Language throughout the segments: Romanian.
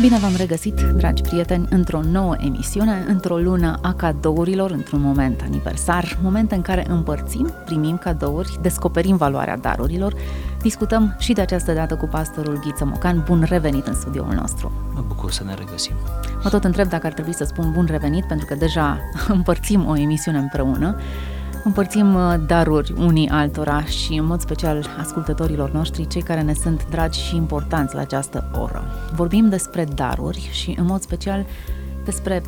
Bine v-am regăsit, dragi prieteni, într-o nouă emisiune, într-o lună a cadourilor, într-un moment aniversar, moment în care împărțim, primim cadouri, descoperim valoarea darurilor, discutăm și de această dată cu pastorul Ghiță Mocan. Bun revenit în studioul nostru! Mă bucur să ne regăsim. Mă tot întreb dacă ar trebui să spun bun revenit, pentru că deja împărțim o emisiune împreună. Împărțim uh, daruri unii altora și în mod special ascultătorilor noștri, cei care ne sunt dragi și importanți la această oră. Vorbim despre daruri și în mod special despre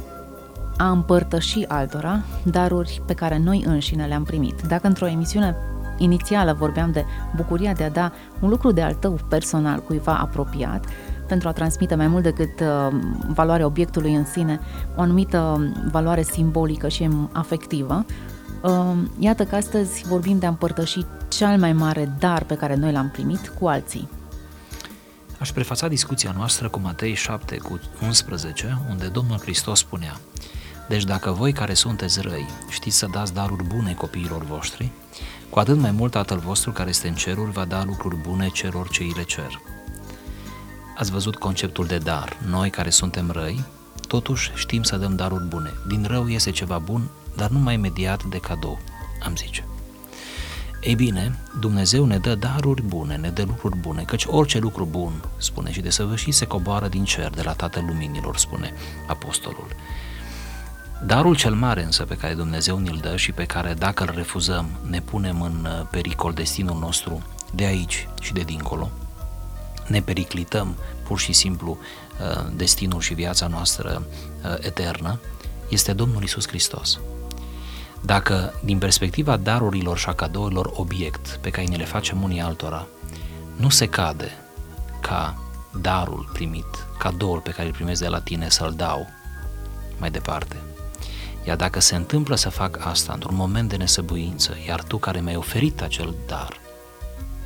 a împărtăși altora daruri pe care noi înșine le-am primit. Dacă într-o emisiune inițială vorbeam de bucuria de a da un lucru de al tău personal cuiva apropiat, pentru a transmite mai mult decât uh, valoarea obiectului în sine, o anumită valoare simbolică și afectivă, uh, iată că astăzi vorbim de a împărtăși cel mai mare dar pe care noi l-am primit cu alții. Aș prefața discuția noastră cu Matei 7 cu 11, unde Domnul Hristos spunea Deci dacă voi care sunteți răi știți să dați daruri bune copiilor voștri, cu atât mai mult Tatăl vostru care este în ceruri va da lucruri bune celor ce îi le cer. Ați văzut conceptul de dar. Noi care suntem răi, totuși știm să dăm daruri bune. Din rău iese ceva bun, dar nu mai imediat de cadou, am zice. Ei bine, Dumnezeu ne dă daruri bune, ne dă lucruri bune, căci orice lucru bun, spune și de săvârșit, se coboară din cer, de la Tatăl Luminilor, spune Apostolul. Darul cel mare însă pe care Dumnezeu ni-l dă și pe care dacă îl refuzăm ne punem în uh, pericol destinul nostru de aici și de dincolo, ne periclităm pur și simplu uh, destinul și viața noastră uh, eternă, este Domnul Isus Hristos. Dacă, din perspectiva darurilor și a cadourilor obiect pe care ne le facem unii altora, nu se cade ca darul primit, cadoul pe care îl primesc de la tine să-l dau mai departe. Iar dacă se întâmplă să fac asta într-un moment de nesăbuință, iar tu care mi-ai oferit acel dar,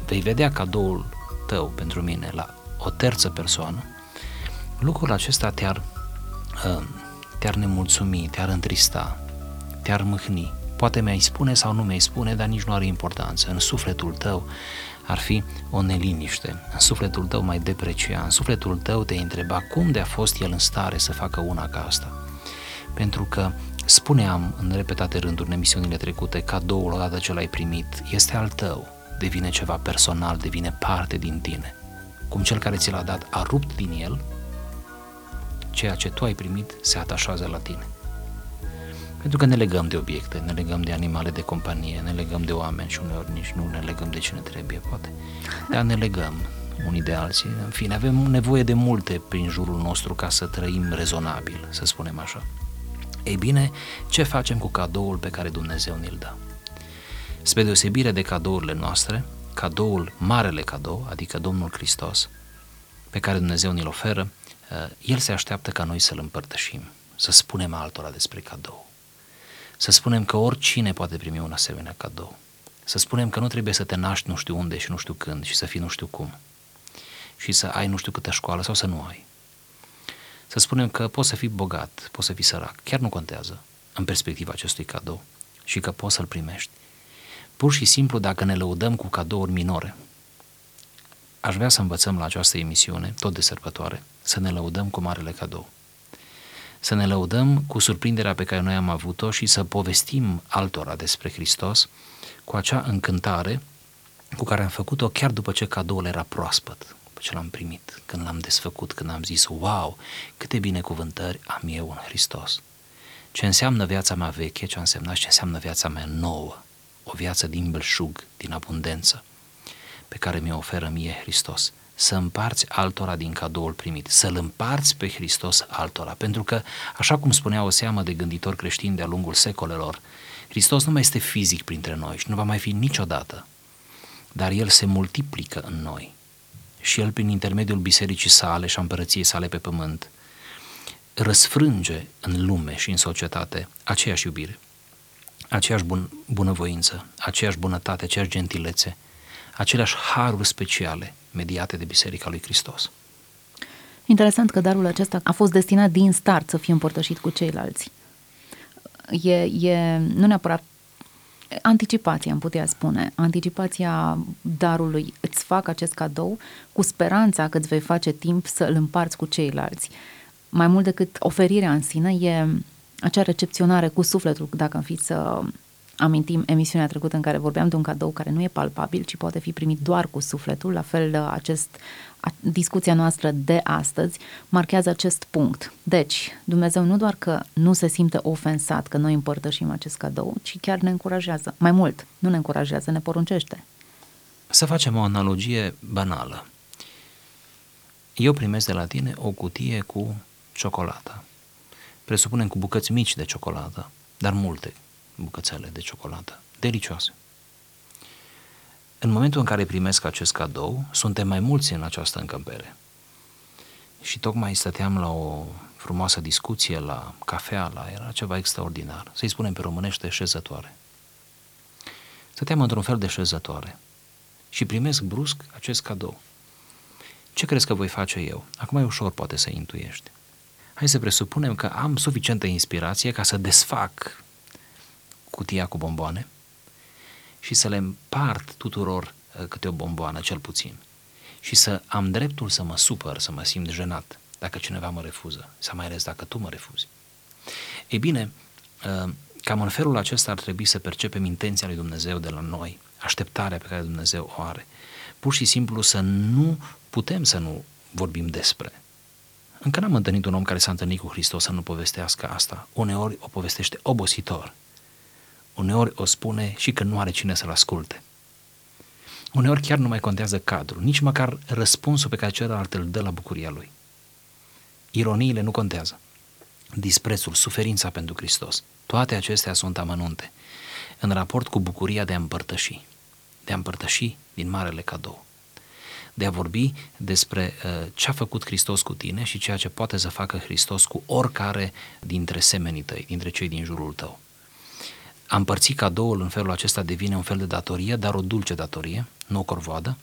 vei vedea cadoul tău pentru mine la o terță persoană, lucrul acesta te-ar, uh, te-ar nemulțumi, te-ar întrista, te-ar mâhni. Poate mi-ai spune sau nu mi-ai spune, dar nici nu are importanță. În sufletul tău ar fi o neliniște, în sufletul tău mai deprecia, în sufletul tău te întreba cum de a fost el în stare să facă una ca asta. Pentru că spuneam în repetate rânduri în emisiunile trecute, cadoul odată ce l-ai primit este al tău, devine ceva personal, devine parte din tine. Cum cel care ți l-a dat a rupt din el, ceea ce tu ai primit se atașează la tine. Pentru că ne legăm de obiecte, ne legăm de animale de companie, ne legăm de oameni și uneori nici nu ne legăm de cine trebuie, poate. Dar ne legăm unii de alții. În fine, avem nevoie de multe prin jurul nostru ca să trăim rezonabil, să spunem așa. Ei bine, ce facem cu cadoul pe care Dumnezeu ne-l dă? Spre deosebire de cadourile noastre, cadoul, marele cadou, adică Domnul Hristos, pe care Dumnezeu ne-l oferă, El se așteaptă ca noi să-L împărtășim, să spunem altora despre cadou. Să spunem că oricine poate primi un asemenea cadou. Să spunem că nu trebuie să te naști nu știu unde și nu știu când și să fii nu știu cum. Și să ai nu știu câtă școală sau să nu ai. Să spunem că poți să fii bogat, poți să fii sărac, chiar nu contează în perspectiva acestui cadou și că poți să-l primești. Pur și simplu, dacă ne lăudăm cu cadouri minore, aș vrea să învățăm la această emisiune, tot de sărbătoare, să ne lăudăm cu marele cadou. Să ne lăudăm cu surprinderea pe care noi am avut-o și să povestim altora despre Hristos cu acea încântare cu care am făcut-o chiar după ce cadoul era proaspăt, după ce l-am primit, când l-am desfăcut, când am zis, wow, câte binecuvântări am eu în Hristos. Ce înseamnă viața mea veche, ce a însemnat și ce înseamnă viața mea nouă o viață din belșug, din abundență, pe care mi-o oferă mie Hristos. Să împarți altora din cadoul primit, să-L împarți pe Hristos altora, pentru că, așa cum spunea o seamă de gânditori creștini de-a lungul secolelor, Hristos nu mai este fizic printre noi și nu va mai fi niciodată, dar El se multiplică în noi. Și El, prin intermediul bisericii sale și a împărăției sale pe pământ, răsfrânge în lume și în societate aceeași iubire, aceeași bun, bunăvoință, aceeași bunătate, aceeași gentilețe, aceleași haruri speciale mediate de Biserica lui Hristos. Interesant că darul acesta a fost destinat din start să fie împărtășit cu ceilalți. E, e nu neapărat anticipația, am putea spune, anticipația darului, îți fac acest cadou cu speranța că îți vei face timp să îl împarți cu ceilalți. Mai mult decât oferirea în sine, e acea recepționare cu sufletul, dacă am fi să amintim emisiunea trecută în care vorbeam de un cadou care nu e palpabil, ci poate fi primit doar cu sufletul, la fel acest discuția noastră de astăzi marchează acest punct. Deci, Dumnezeu nu doar că nu se simte ofensat că noi împărtășim acest cadou, ci chiar ne încurajează. Mai mult, nu ne încurajează, ne poruncește. Să facem o analogie banală. Eu primesc de la tine o cutie cu ciocolată. Presupunem cu bucăți mici de ciocolată, dar multe bucățele de ciocolată, delicioase. În momentul în care primesc acest cadou, suntem mai mulți în această încăpere. Și tocmai stăteam la o frumoasă discuție la cafea, la era ceva extraordinar, să-i spunem pe românește șezătoare. Stăteam într-un fel de șezătoare și primesc brusc acest cadou. Ce crezi că voi face eu? Acum e ușor poate să intuiești. Hai să presupunem că am suficientă inspirație ca să desfac cutia cu bomboane și să le împart tuturor uh, câte o bomboană, cel puțin. Și să am dreptul să mă supăr, să mă simt jenat dacă cineva mă refuză, sau mai ales dacă tu mă refuzi. Ei bine, uh, cam în felul acesta ar trebui să percepem intenția lui Dumnezeu de la noi, așteptarea pe care Dumnezeu o are. Pur și simplu să nu putem să nu vorbim despre. Încă n-am întâlnit un om care s-a întâlnit cu Hristos să nu povestească asta. Uneori o povestește obositor, Uneori o spune și că nu are cine să-l asculte. Uneori chiar nu mai contează cadrul, nici măcar răspunsul pe care celălalt îl dă la bucuria lui. Ironiile nu contează. Disprețul, suferința pentru Hristos, toate acestea sunt amănunte în raport cu bucuria de a împărtăși, de a împărtăși din marele cadou, de a vorbi despre uh, ce a făcut Hristos cu tine și ceea ce poate să facă Hristos cu oricare dintre semenii tăi, dintre cei din jurul tău. A împărți cadoul în felul acesta devine un fel de datorie, dar o dulce datorie, nu o corvoadă,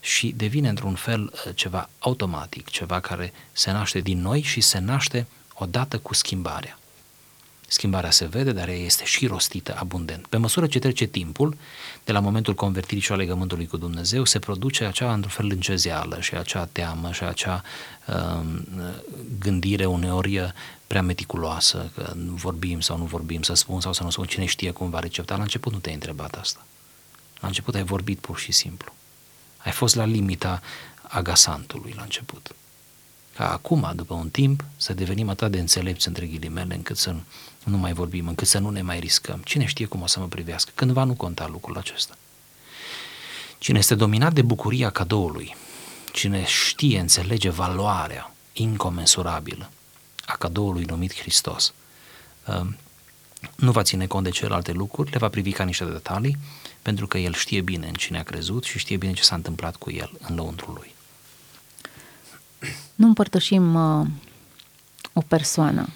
și devine într-un fel uh, ceva automatic, ceva care se naște din noi și se naște odată cu schimbarea. Schimbarea se vede, dar ea este și rostită abundent. Pe măsură ce trece timpul, de la momentul convertirii și a legământului cu Dumnezeu, se produce acea, într-un fel, încezeală și acea teamă și acea uh, gândire uneori prea meticuloasă, că vorbim sau nu vorbim, să spun sau să nu spun, cine știe cum va recepta. La început nu te-ai întrebat asta. La început ai vorbit pur și simplu. Ai fost la limita agasantului la început. Ca acum, după un timp, să devenim atât de înțelepți între ghilimele încât să nu mai vorbim, încât să nu ne mai riscăm. Cine știe cum o să mă privească? Cândva nu conta lucrul acesta. Cine este dominat de bucuria cadoului, cine știe, înțelege valoarea incomensurabilă a cadoului numit Hristos, um, nu va ține cont de celelalte lucruri, le va privi ca niște detalii, pentru că el știe bine în cine a crezut și știe bine ce s-a întâmplat cu el în lăuntrul lui. Nu împărtășim uh, o persoană,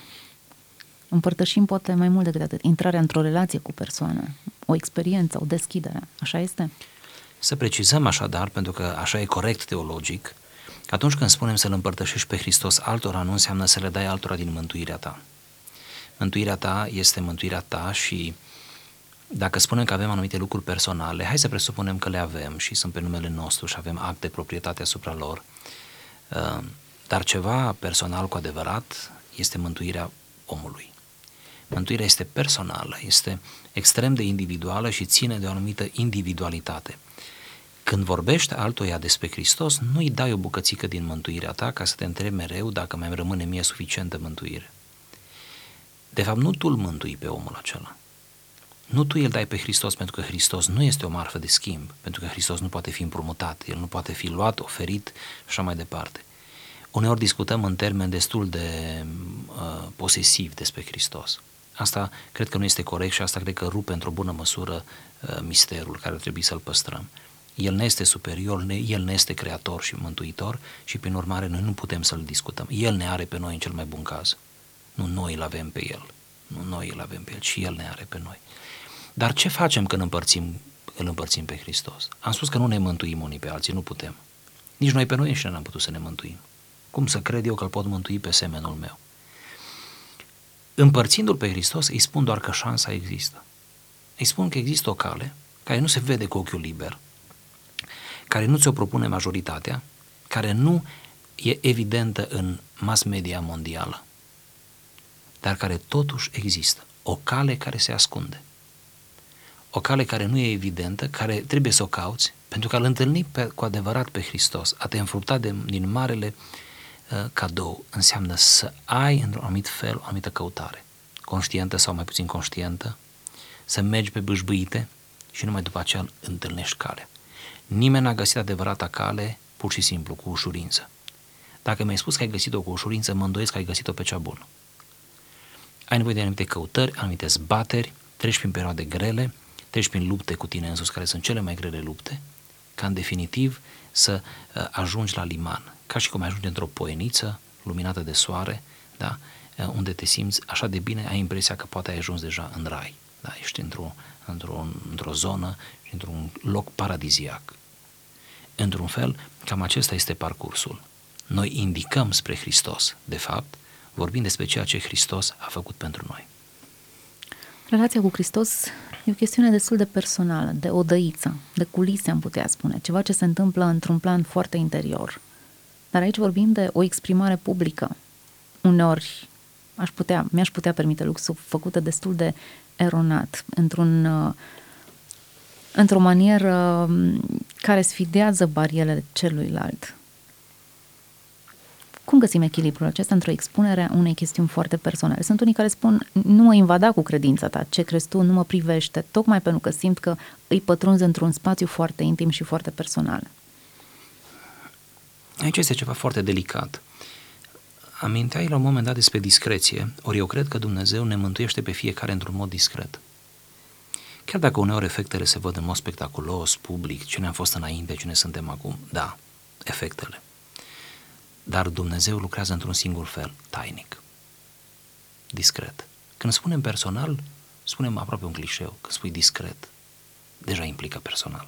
împărtășim poate mai mult decât atât, intrarea într-o relație cu persoană, o experiență, o deschidere, așa este? Să precizăm așadar, pentru că așa e corect teologic, atunci când spunem să-L împărtășești pe Hristos altora, nu înseamnă să le dai altora din mântuirea ta. Mântuirea ta este mântuirea ta și dacă spunem că avem anumite lucruri personale, hai să presupunem că le avem și sunt pe numele nostru și avem act de proprietate asupra lor, uh, dar ceva personal cu adevărat este mântuirea omului. Mântuirea este personală, este extrem de individuală și ține de o anumită individualitate. Când vorbești altuia despre Hristos, nu îi dai o bucățică din mântuirea ta ca să te întrebi mereu dacă mai rămâne mie suficientă mântuire. De fapt, nu tu îl mântui pe omul acela. Nu tu îl dai pe Hristos pentru că Hristos nu este o marfă de schimb, pentru că Hristos nu poate fi împrumutat, El nu poate fi luat, oferit și așa mai departe. Uneori discutăm în termeni destul de uh, posesiv despre Hristos. Asta cred că nu este corect și asta cred că rupe într-o bună măsură uh, misterul care ar trebui să-l păstrăm. El ne este superior, El ne este creator și mântuitor și prin urmare noi nu putem să-L discutăm. El ne are pe noi în cel mai bun caz. Nu noi îl avem pe El. Nu noi îl avem pe El, ci El ne are pe noi. Dar ce facem când împărțim, îl împărțim pe Hristos? Am spus că nu ne mântuim unii pe alții, nu putem. Nici noi pe noi înșine n-am putut să ne mântuim. Cum să cred eu că îl pot mântui pe semenul meu? Împărțindu-l pe Hristos, îi spun doar că șansa există. Îi spun că există o cale care nu se vede cu ochiul liber, care nu ți-o propune majoritatea, care nu e evidentă în mass media mondială, dar care totuși există. O cale care se ascunde. O cale care nu e evidentă, care trebuie să o cauți, pentru că a-L întâlni pe, cu adevărat pe Hristos, a te înfrupta de, din marele uh, cadou, înseamnă să ai într-un anumit fel o anumită căutare, conștientă sau mai puțin conștientă, să mergi pe bâșbâite și numai după aceea întâlnești calea. Nimeni n-a găsit adevărata cale pur și simplu, cu ușurință. Dacă mi-ai spus că ai găsit-o cu ușurință, mă îndoiesc că ai găsit-o pe cea bună. Ai nevoie de anumite căutări, anumite zbateri, treci prin perioade grele, treci prin lupte cu tine însuți, care sunt cele mai grele lupte, ca în definitiv să uh, ajungi la liman, ca și cum ajungi într-o poeniță luminată de soare, da? Uh, unde te simți așa de bine, ai impresia că poate ai ajuns deja în rai. Da? Ești într-o, într-o, într-o zonă și într-un loc paradiziac. Într-un fel, cam acesta este parcursul. Noi indicăm spre Hristos, de fapt, vorbim despre ceea ce Hristos a făcut pentru noi. Relația cu Hristos e o chestiune destul de personală, de odăiță, de culise, am putea spune, ceva ce se întâmplă într-un plan foarte interior. Dar aici vorbim de o exprimare publică. Uneori aș putea, mi-aș putea permite luxul făcută destul de eronat, într-un, uh, într-o manieră um, care sfidează barierele celuilalt. Cum găsim echilibrul acesta într-o expunere a unei chestiuni foarte personale? Sunt unii care spun, nu mă invada cu credința ta, ce crezi tu nu mă privește, tocmai pentru că simt că îi pătrunzi într-un spațiu foarte intim și foarte personal. Aici este ceva foarte delicat. Aminteai la un moment dat despre discreție, ori eu cred că Dumnezeu ne mântuiește pe fiecare într-un mod discret. Chiar dacă uneori efectele se văd în mod spectaculos, public, cine am fost înainte, cine suntem acum, da, efectele. Dar Dumnezeu lucrează într-un singur fel, tainic, discret. Când spunem personal, spunem aproape un clișeu. Când spui discret, deja implică personal.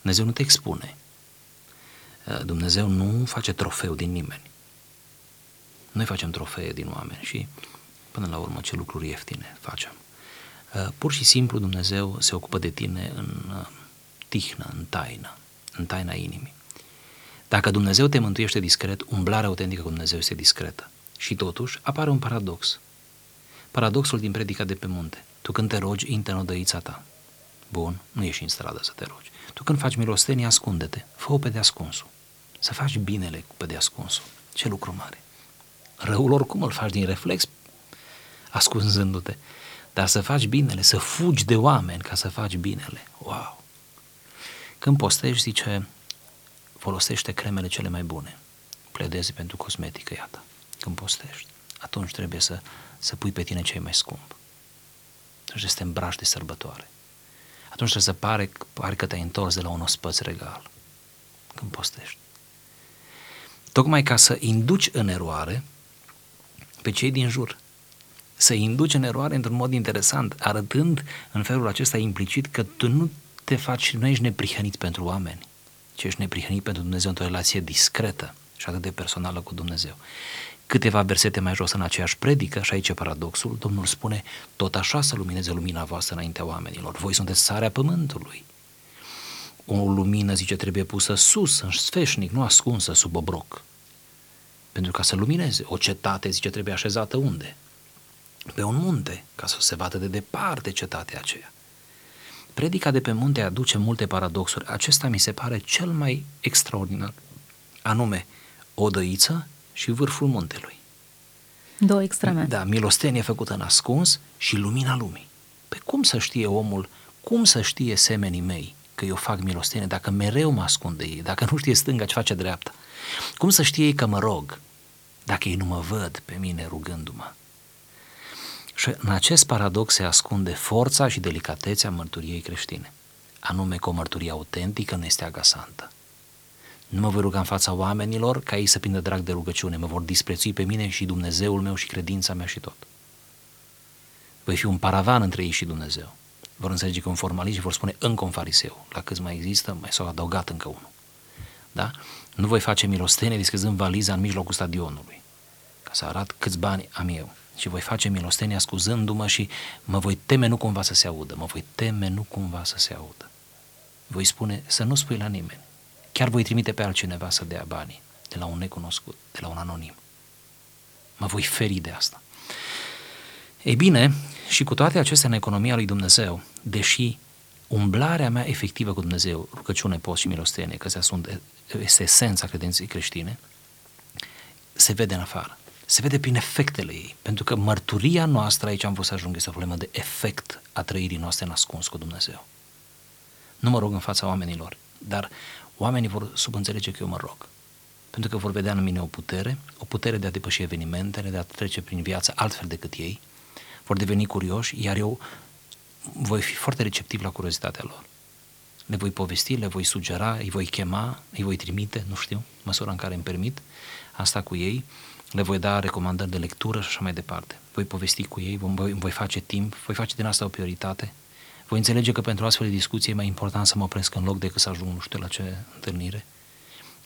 Dumnezeu nu te expune. Dumnezeu nu face trofeu din nimeni. Noi facem trofee din oameni și până la urmă ce lucruri ieftine facem. Pur și simplu Dumnezeu se ocupă de tine în uh, tihnă, în taină, în taina inimii. Dacă Dumnezeu te mântuiește discret, umblarea autentică cu Dumnezeu este discretă. Și totuși apare un paradox. Paradoxul din predica de pe munte. Tu când te rogi, intră în odăița ta. Bun, nu ieși în stradă să te rogi. Tu când faci milostenie, ascunde-te. Fă-o pe deascunsul. Să faci binele pe deascunsul. Ce lucru mare. Răul oricum îl faci din reflex, ascunzându-te. Dar să faci binele, să fugi de oameni ca să faci binele. Wow! Când postești, zice, folosește cremele cele mai bune. Pledezi pentru cosmetică, iată, când postești. Atunci trebuie să, să pui pe tine cei mai scump. Atunci să te îmbraci de sărbătoare. Atunci trebuie să pare, pare că te-ai întors de la un ospăț regal. Când postești. Tocmai ca să induci în eroare pe cei din jur. Să induci în eroare într-un mod interesant, arătând în felul acesta implicit că tu nu te faci, nu ești neprihănit pentru oameni, ci ești neprihănit pentru Dumnezeu într-o relație discretă și atât de personală cu Dumnezeu. Câteva versete mai jos în aceeași predică, și aici e paradoxul, Domnul spune, tot așa să lumineze lumina voastră înaintea oamenilor. Voi sunteți sarea pământului. O lumină, zice, trebuie pusă sus, în sfeșnic, nu ascunsă sub obroc. Pentru ca să lumineze. O cetate, zice, trebuie așezată unde? Pe un munte, ca să se vadă de departe cetatea aceea. Predica de pe munte aduce multe paradoxuri. Acesta mi se pare cel mai extraordinar. Anume, o dăiță și vârful muntelui. Două extreme. Da, milostenie făcută în ascuns și lumina lumii. Pe cum să știe omul, cum să știe semenii mei că eu fac milostenie dacă mereu mă ascund de ei, dacă nu știe stânga ce face dreapta? Cum să știe ei că mă rog dacă ei nu mă văd pe mine rugându-mă? Și în acest paradox se ascunde forța și delicatețea mărturiei creștine. anume cu o mărturie autentică în esteaga santă. Nu mă voi ruga în fața oamenilor ca ei să prindă drag de rugăciune, mă vor disprețui pe mine și Dumnezeul meu și credința mea și tot. Voi fi un paravan între ei și Dumnezeu. Vor înțelege că un formalist și vor spune încă un fariseu. La câți mai există, mai s-au adăugat încă unul. Da? Nu voi face milostenie discăzând valiza în mijlocul stadionului, ca să arăt câți bani am eu. Și voi face milostenia scuzându-mă și mă voi teme nu cumva să se audă, mă voi teme nu cumva să se audă. Voi spune să nu spui la nimeni. Chiar voi trimite pe altcineva să dea banii de la un necunoscut, de la un anonim. Mă voi feri de asta. Ei bine, și cu toate acestea în economia lui Dumnezeu, deși umblarea mea efectivă cu Dumnezeu, rugăciune, post și milostenie, că sunt, este esența credinței creștine, se vede în afară. Se vede prin efectele ei. Pentru că mărturia noastră, aici am vrut să ajung, este o problemă de efect a trăirii noastre nascuns cu Dumnezeu. Nu mă rog în fața oamenilor, dar oamenii vor subînțelege că eu mă rog. Pentru că vor vedea în mine o putere, o putere de a depăși evenimentele, de a trece prin viață altfel decât ei, vor deveni curioși, iar eu voi fi foarte receptiv la curiozitatea lor. Le voi povesti, le voi sugera, îi voi chema, îi voi trimite, nu știu, măsura în care îmi permit asta cu ei, le voi da recomandări de lectură și așa mai departe. Voi povesti cu ei, voi, voi face timp, voi face din asta o prioritate. Voi înțelege că pentru astfel de discuție e mai important să mă opresc în loc decât să ajung nu știu la ce întâlnire.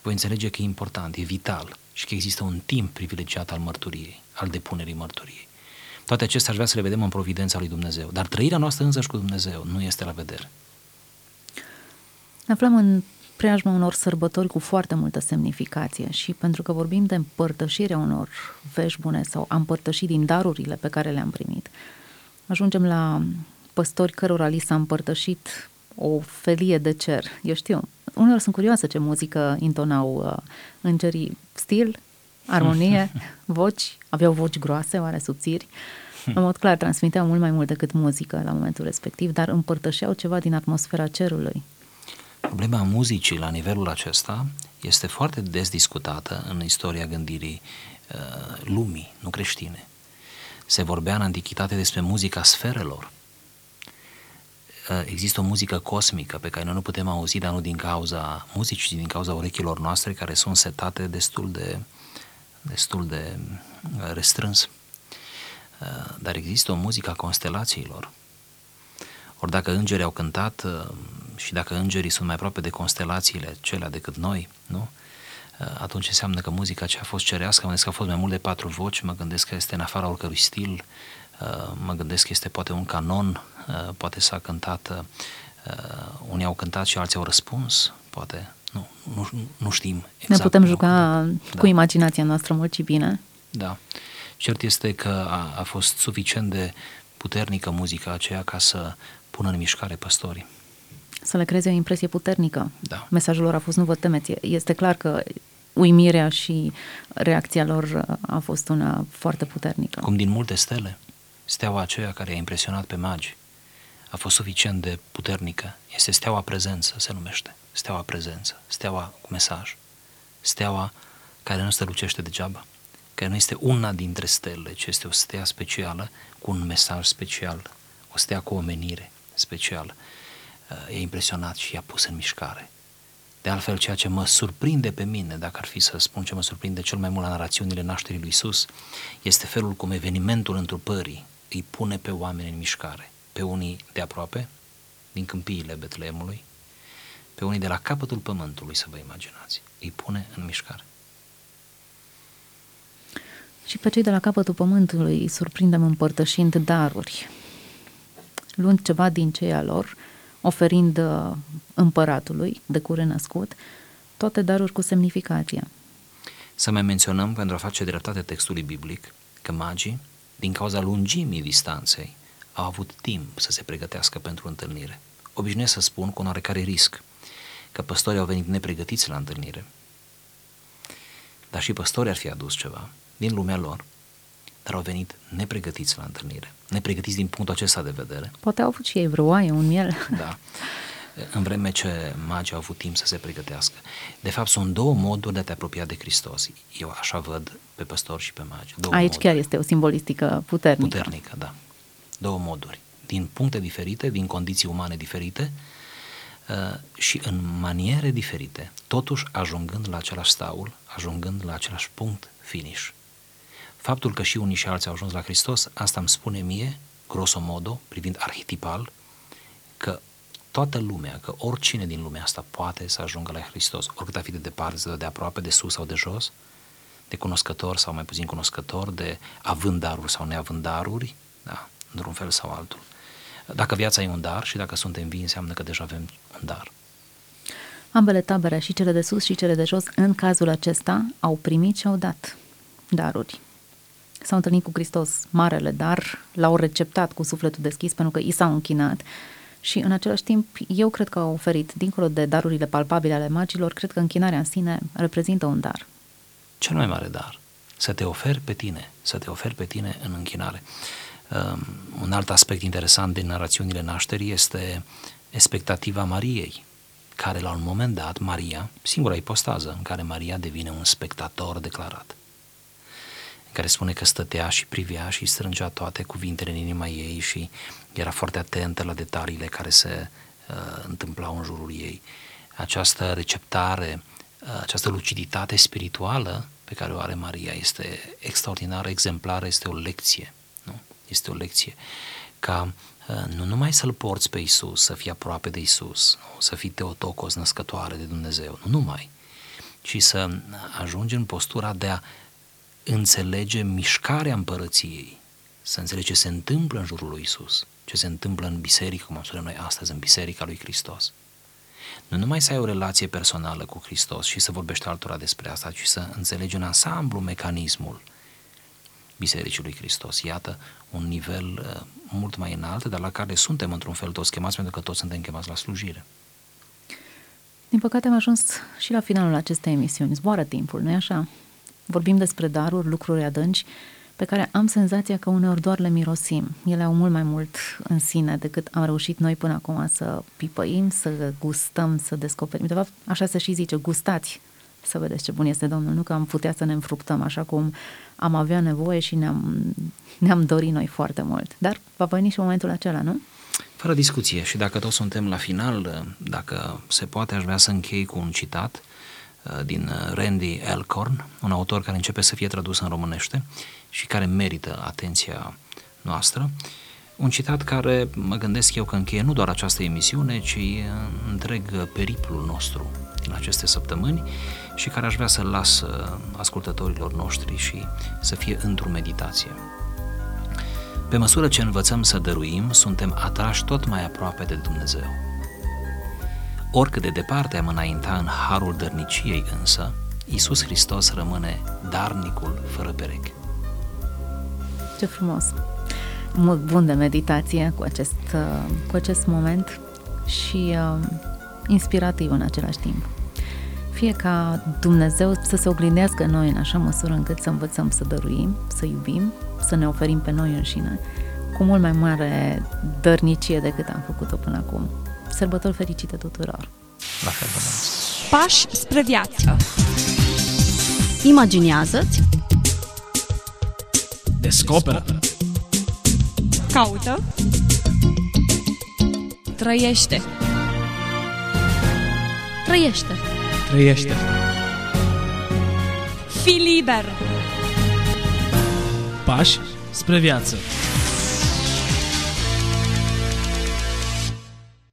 Voi înțelege că e important, e vital și că există un timp privilegiat al mărturiei, al depunerii mărturiei. Toate acestea aș vrea să le vedem în providența lui Dumnezeu. Dar trăirea noastră însăși cu Dumnezeu nu este la vedere. Ne aflăm în preajma unor sărbători cu foarte multă semnificație și pentru că vorbim de împărtășirea unor vești bune sau a împărtăși din darurile pe care le-am primit, ajungem la păstori cărora li s-a împărtășit o felie de cer. Eu știu, uneori sunt curioasă ce muzică intonau uh, îngerii. Stil, armonie, voci, aveau voci groase, oare subțiri. În mod clar, transmiteau mult mai mult decât muzică la momentul respectiv, dar împărtășeau ceva din atmosfera cerului. Problema muzicii la nivelul acesta este foarte des discutată în istoria gândirii uh, lumii, nu creștine. Se vorbea în antichitate despre muzica sferelor. Uh, există o muzică cosmică pe care noi nu putem auzi, dar nu din cauza muzicii, ci din cauza urechilor noastre care sunt setate destul de, destul de uh, restrâns. Uh, dar există o muzică a constelațiilor. Ori dacă îngerii au cântat uh, și dacă îngerii sunt mai aproape de constelațiile celea decât noi, nu? Uh, atunci înseamnă că muzica aceea a fost cerească, mă gândesc că a fost mai mult de patru voci, mă gândesc că este în afara oricărui stil, uh, mă gândesc că este poate un canon, poate s-a cântat, unii au cântat și alții au răspuns, poate, nu, nu, nu știm exact. Ne putem juca da. cu imaginația noastră mult și bine. Da. Cert este că a, a fost suficient de puternică muzica aceea ca să pună în mișcare păstorii. Să le creeze o impresie puternică. Da. Mesajul lor a fost nu vă temeți. Este clar că uimirea și reacția lor a fost una foarte puternică. Cum din multe stele, steaua aceea care a impresionat pe magi a fost suficient de puternică. Este steaua prezență, se numește. Steaua prezență, steaua cu mesaj, steaua care nu strălucește degeaba, care nu este una dintre stele, ci este o stea specială cu un mesaj special, o stea cu o menire specială. E impresionat și i-a pus în mișcare. De altfel, ceea ce mă surprinde pe mine, dacă ar fi să spun ce mă surprinde cel mai mult la narațiunile nașterii lui Isus, este felul cum evenimentul întrupării îi pune pe oameni în mișcare. Pe unii de aproape, din câmpiile Betleemului, pe unii de la capătul pământului, să vă imaginați. Îi pune în mișcare. Și pe cei de la capătul pământului îi surprindem împărtășind daruri, luând ceva din ceea lor, oferind uh, împăratului de curând născut, toate daruri cu semnificație. Să mai menționăm, pentru a face dreptate textului biblic, că magii, din cauza lungimii distanței, au avut timp să se pregătească pentru întâlnire. Obișnuiesc să spun cu un oarecare risc că păstorii au venit nepregătiți la întâlnire, dar și păstorii ar fi adus ceva din lumea lor, dar au venit nepregătiți la întâlnire, nepregătiți din punctul acesta de vedere. Poate au avut și ei vreo oaie, un miel. Da. În vreme ce magii au avut timp să se pregătească. De fapt, sunt două moduri de a te apropia de Hristos. Eu așa văd pe păstori și pe magi. Două Aici moduri. chiar este o simbolistică puternică. Puternică, da. Două moduri. Din puncte diferite, din condiții umane diferite, uh, și în maniere diferite, totuși ajungând la același staul, ajungând la același punct finish. Faptul că și unii și alții au ajuns la Hristos, asta îmi spune mie, grosomodo, privind arhetipal, că toată lumea, că oricine din lumea asta poate să ajungă la Hristos, oricât a fi de departe, de aproape, de sus sau de jos, de cunoscător sau mai puțin cunoscător, de având daruri sau neavând daruri, da, într-un fel sau altul. Dacă viața e un dar și dacă suntem vii, înseamnă că deja avem un dar. Ambele tabere, și cele de sus și cele de jos, în cazul acesta, au primit și au dat daruri. S-au întâlnit cu Hristos, marele dar, l-au receptat cu sufletul deschis pentru că i s-au închinat și în același timp eu cred că au oferit, dincolo de darurile palpabile ale magilor, cred că închinarea în sine reprezintă un dar. Cel mai mare dar, să te oferi pe tine, să te oferi pe tine în închinare. Um, un alt aspect interesant din narațiunile nașterii este expectativa Mariei, care la un moment dat, Maria, singura ipostază în care Maria devine un spectator declarat, în care spune că stătea și privea și strângea toate cuvintele în inima ei și era foarte atentă la detaliile care se uh, întâmplau în jurul ei. Această receptare, uh, această luciditate spirituală pe care o are Maria este extraordinară, exemplară, este o lecție. Nu? Este o lecție ca uh, nu numai să-L porți pe Isus, să fii aproape de Isus, nu? să fii teotocos născătoare de Dumnezeu, nu numai, ci să ajungi în postura de a înțelege mișcarea împărăției, să înțelegi ce se întâmplă în jurul lui Isus, ce se întâmplă în biserică, cum am spus noi astăzi, în biserica lui Hristos. Nu numai să ai o relație personală cu Hristos și să vorbești altora despre asta, ci să înțelegi în ansamblu mecanismul Bisericii lui Hristos. Iată un nivel uh, mult mai înalt, dar la care suntem într-un fel toți chemați, pentru că toți suntem chemați la slujire. Din păcate am ajuns și la finalul acestei emisiuni. Zboară timpul, nu-i așa? Vorbim despre daruri, lucruri adânci, pe care am senzația că uneori doar le mirosim. Ele au mult mai mult în sine decât am reușit noi până acum să pipăim, să gustăm, să descoperim. De fapt, așa se și zice, gustați să vedeți ce bun este Domnul, nu că am putea să ne înfruptăm așa cum am avea nevoie și ne-am, ne-am dorit noi foarte mult. Dar va veni și momentul acela, nu? Fără discuție și dacă toți suntem la final, dacă se poate, aș vrea să închei cu un citat uh, din uh, Randy Elkhorn, un autor care începe să fie tradus în românește și care merită atenția noastră. Un citat care mă gândesc eu că încheie nu doar această emisiune, ci întreg periplul nostru din aceste săptămâni și care aș vrea să-l las uh, ascultătorilor noștri și să fie într-o meditație. Pe măsură ce învățăm să dăruim, suntem atrași tot mai aproape de Dumnezeu. Oricât de departe am înainta în harul dărniciei însă, Iisus Hristos rămâne darnicul fără pereche. Ce frumos! Mult bun de meditație cu acest, uh, cu acest moment și uh, inspirativ în același timp. Fie ca Dumnezeu să se oglindească în noi în așa măsură încât să învățăm să dăruim, să iubim, să ne oferim pe noi înșine, cu mult mai mare dărnicie decât am făcut-o până acum. Sărbători fericite tuturor! La fel, Pași spre viață. Imaginează-ți. Descoperă. Caută. Trăiește. Trăiește. Trăiește. Fii liber. Pași spre viață